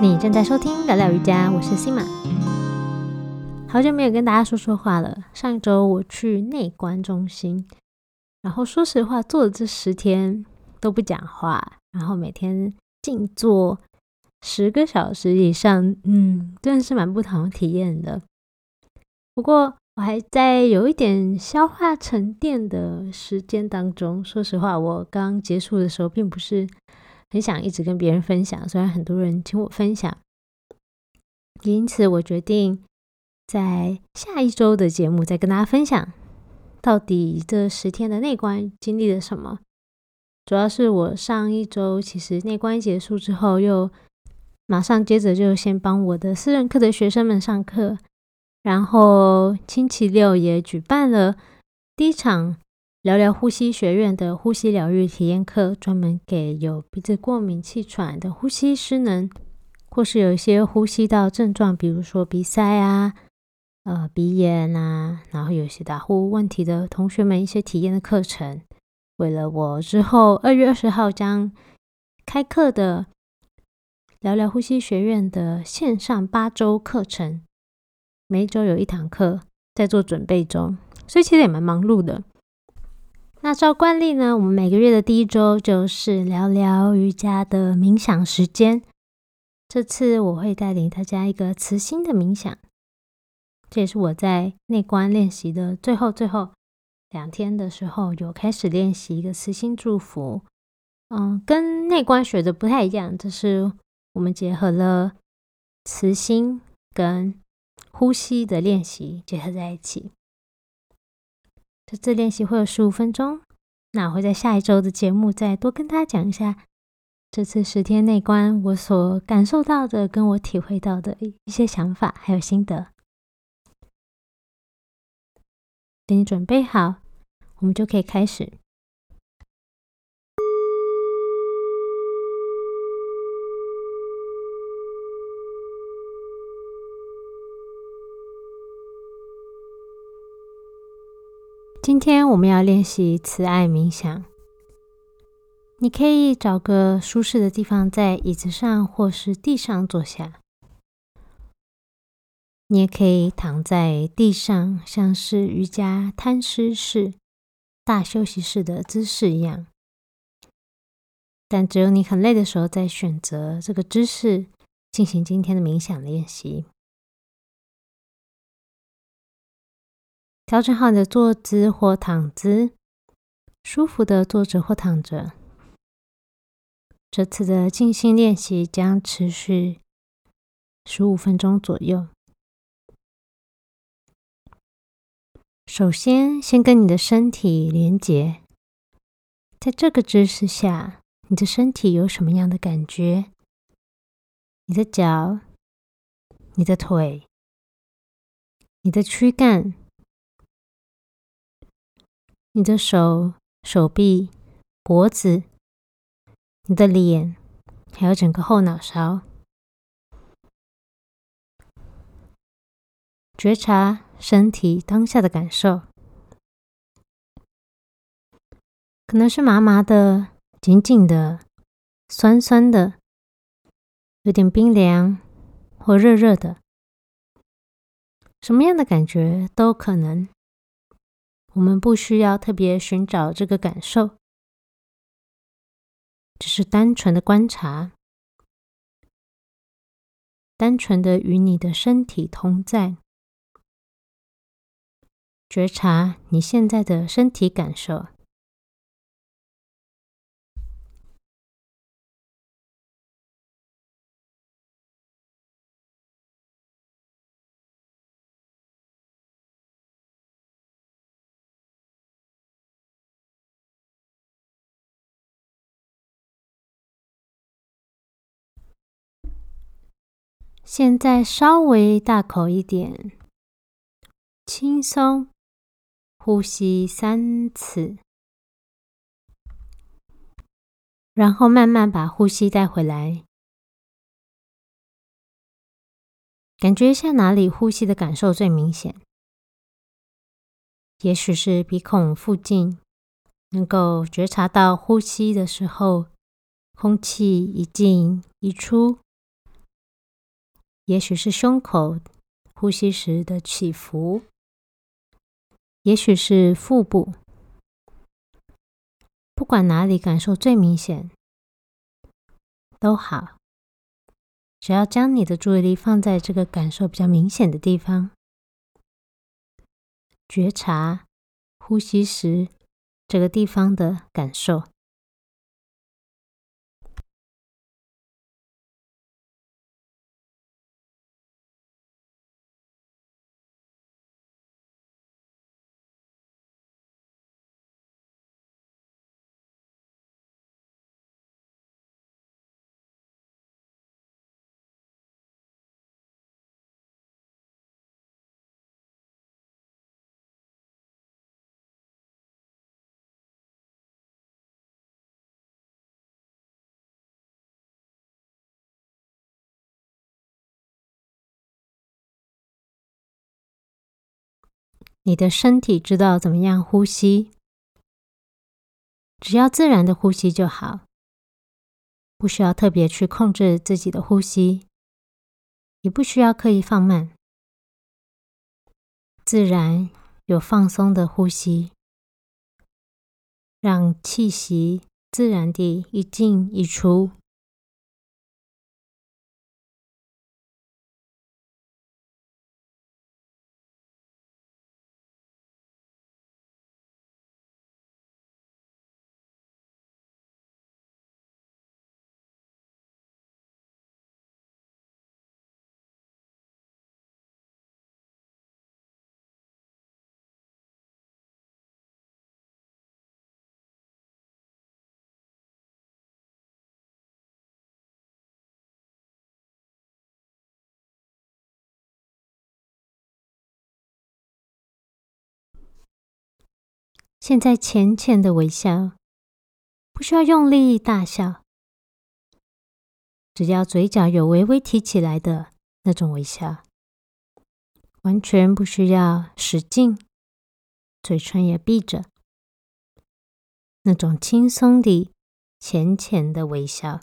你正在收听聊聊瑜伽，我是西玛。好久没有跟大家说说话了。上一周我去内观中心，然后说实话，做了这十天都不讲话，然后每天静坐十个小时以上，嗯，真的是蛮不同体验的。不过我还在有一点消化沉淀的时间当中。说实话，我刚结束的时候，并不是。很想一直跟别人分享，虽然很多人请我分享，因此我决定在下一周的节目再跟大家分享，到底这十天的内观经历了什么。主要是我上一周其实内观结束之后，又马上接着就先帮我的私人课的学生们上课，然后星期六也举办了第一场。聊聊呼吸学院的呼吸疗愈体验课，专门给有鼻子过敏、气喘的呼吸失能，或是有一些呼吸道症状，比如说鼻塞啊、呃鼻炎啊，然后有些打呼问题的同学们一些体验的课程。为了我之后二月二十号将开课的聊聊呼吸学院的线上八周课程，每周有一堂课在做准备中，所以其实也蛮忙碌的。那照惯例呢，我们每个月的第一周就是聊聊瑜伽的冥想时间。这次我会带领大家一个慈心的冥想，这也是我在内观练习的最后最后两天的时候有开始练习一个慈心祝福。嗯，跟内观学的不太一样，就是我们结合了慈心跟呼吸的练习结合在一起。这次练习会有十五分钟，那我会在下一周的节目再多跟大家讲一下这次十天内观我所感受到的、跟我体会到的一些想法还有心得。等你准备好，我们就可以开始。今天我们要练习慈爱冥想。你可以找个舒适的地方，在椅子上或是地上坐下。你也可以躺在地上，像是瑜伽摊尸式、大休息式的姿势一样。但只有你很累的时候，再选择这个姿势进行今天的冥想练习。调整好你的坐姿或躺姿，舒服的坐着或躺着。这次的静心练习将持续十五分钟左右。首先，先跟你的身体连接，在这个姿势下，你的身体有什么样的感觉？你的脚、你的腿、你的躯干。你的手、手臂、脖子、你的脸，还有整个后脑勺，觉察身体当下的感受，可能是麻麻的、紧紧的、酸酸的，有点冰凉或热热的，什么样的感觉都可能。我们不需要特别寻找这个感受，只是单纯的观察，单纯的与你的身体同在，觉察你现在的身体感受。现在稍微大口一点，轻松呼吸三次，然后慢慢把呼吸带回来，感觉一下哪里呼吸的感受最明显？也许是鼻孔附近，能够觉察到呼吸的时候，空气一进一出。也许是胸口呼吸时的起伏，也许是腹部，不管哪里感受最明显都好，只要将你的注意力放在这个感受比较明显的地方，觉察呼吸时这个地方的感受。你的身体知道怎么样呼吸，只要自然的呼吸就好，不需要特别去控制自己的呼吸，也不需要刻意放慢，自然有放松的呼吸，让气息自然地一进一出。现在浅浅的微笑，不需要用力大笑，只要嘴角有微微提起来的那种微笑，完全不需要使劲，嘴唇也闭着，那种轻松的、浅浅的微笑。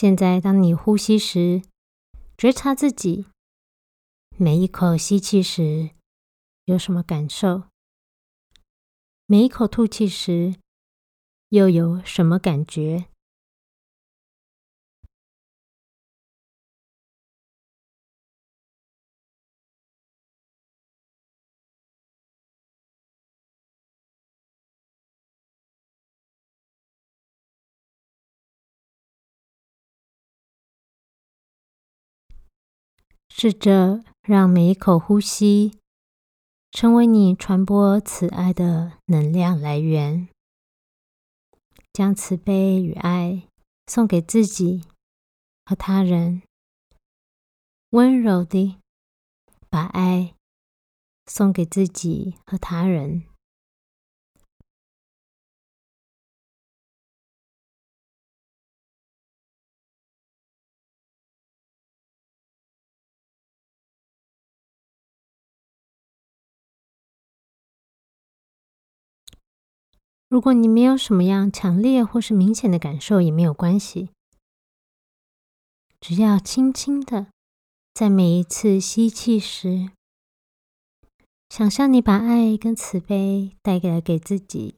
现在，当你呼吸时，觉察自己每一口吸气时有什么感受，每一口吐气时又有什么感觉。试着让每一口呼吸成为你传播慈爱的能量来源，将慈悲与爱送给自己和他人，温柔地把爱送给自己和他人。如果你没有什么样强烈或是明显的感受，也没有关系。只要轻轻的，在每一次吸气时，想象你把爱跟慈悲带给了给自己，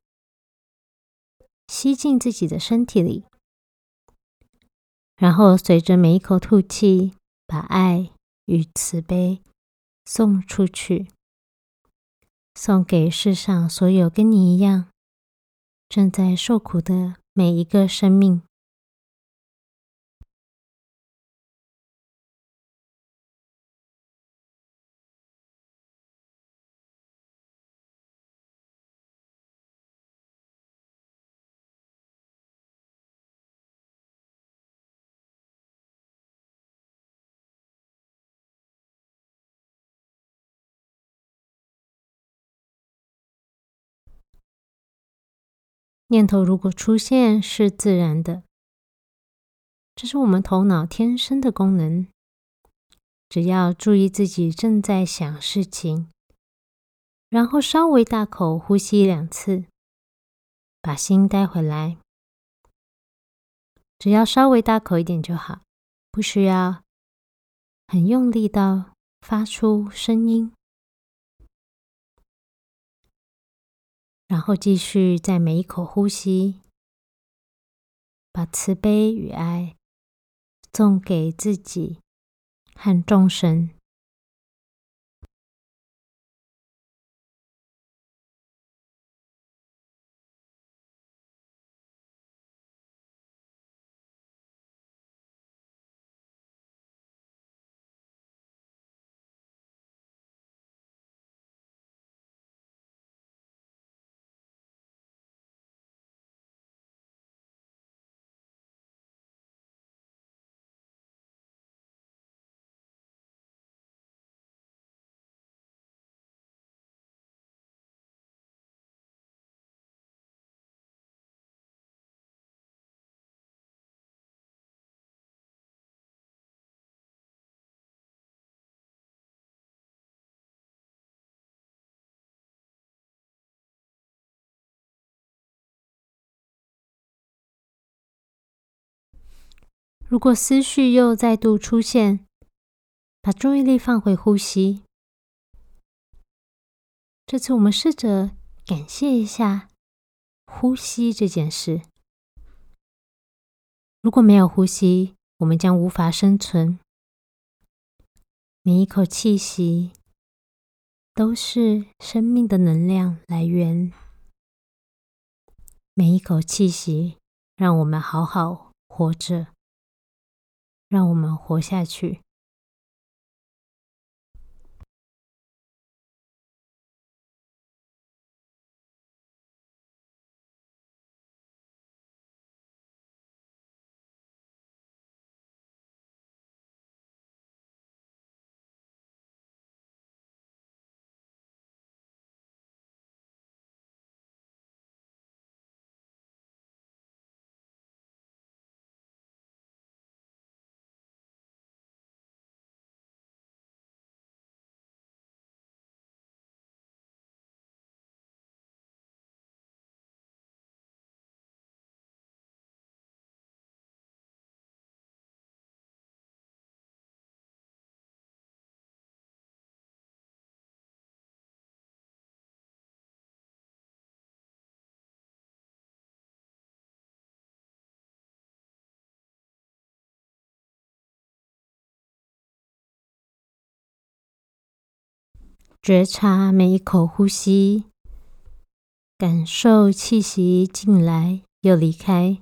吸进自己的身体里，然后随着每一口吐气，把爱与慈悲送出去，送给世上所有跟你一样。正在受苦的每一个生命。念头如果出现是自然的，这是我们头脑天生的功能。只要注意自己正在想事情，然后稍微大口呼吸两次，把心带回来。只要稍微大口一点就好，不需要很用力到发出声音。然后继续在每一口呼吸，把慈悲与爱送给自己。和众生。如果思绪又再度出现，把注意力放回呼吸。这次我们试着感谢一下呼吸这件事。如果没有呼吸，我们将无法生存。每一口气息都是生命的能量来源。每一口气息让我们好好活着。让我们活下去。觉察每一口呼吸，感受气息进来又离开，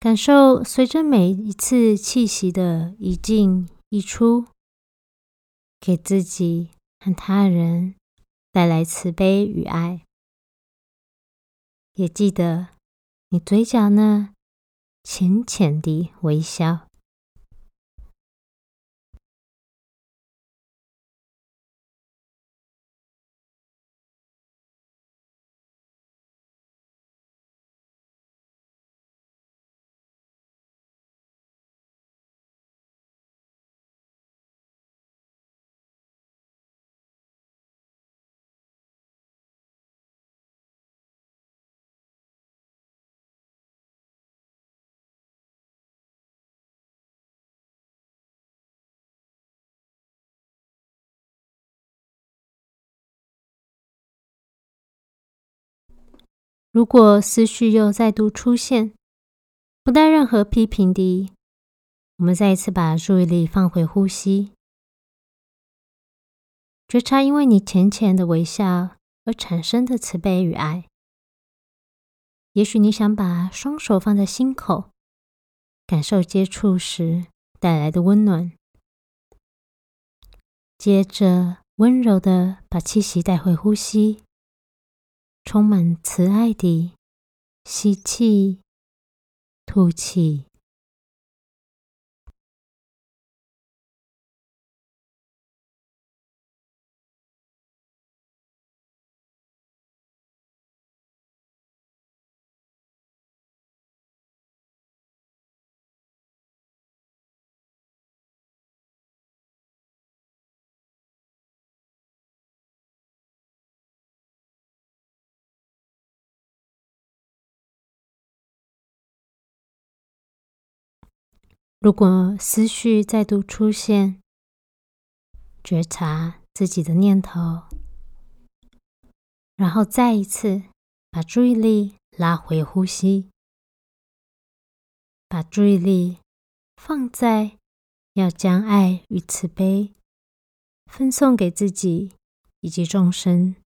感受随着每一次气息的一进一出，给自己和他人带来慈悲与爱。也记得你嘴角呢浅浅的微笑。如果思绪又再度出现，不带任何批评的，我们再一次把注意力放回呼吸，觉察因为你浅浅的微笑而产生的慈悲与爱。也许你想把双手放在心口，感受接触时带来的温暖，接着温柔的把气息带回呼吸。充满慈爱的吸气，吐气。如果思绪再度出现，觉察自己的念头，然后再一次把注意力拉回呼吸，把注意力放在要将爱与慈悲分送给自己以及众生。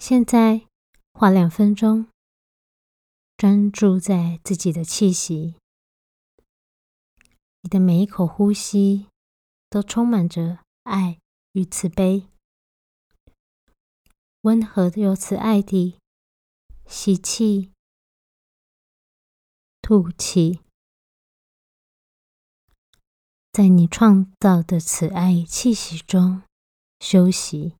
现在花两分钟，专注在自己的气息。你的每一口呼吸都充满着爱与慈悲，温和又慈爱地吸气、吐气，在你创造的慈爱气息中休息。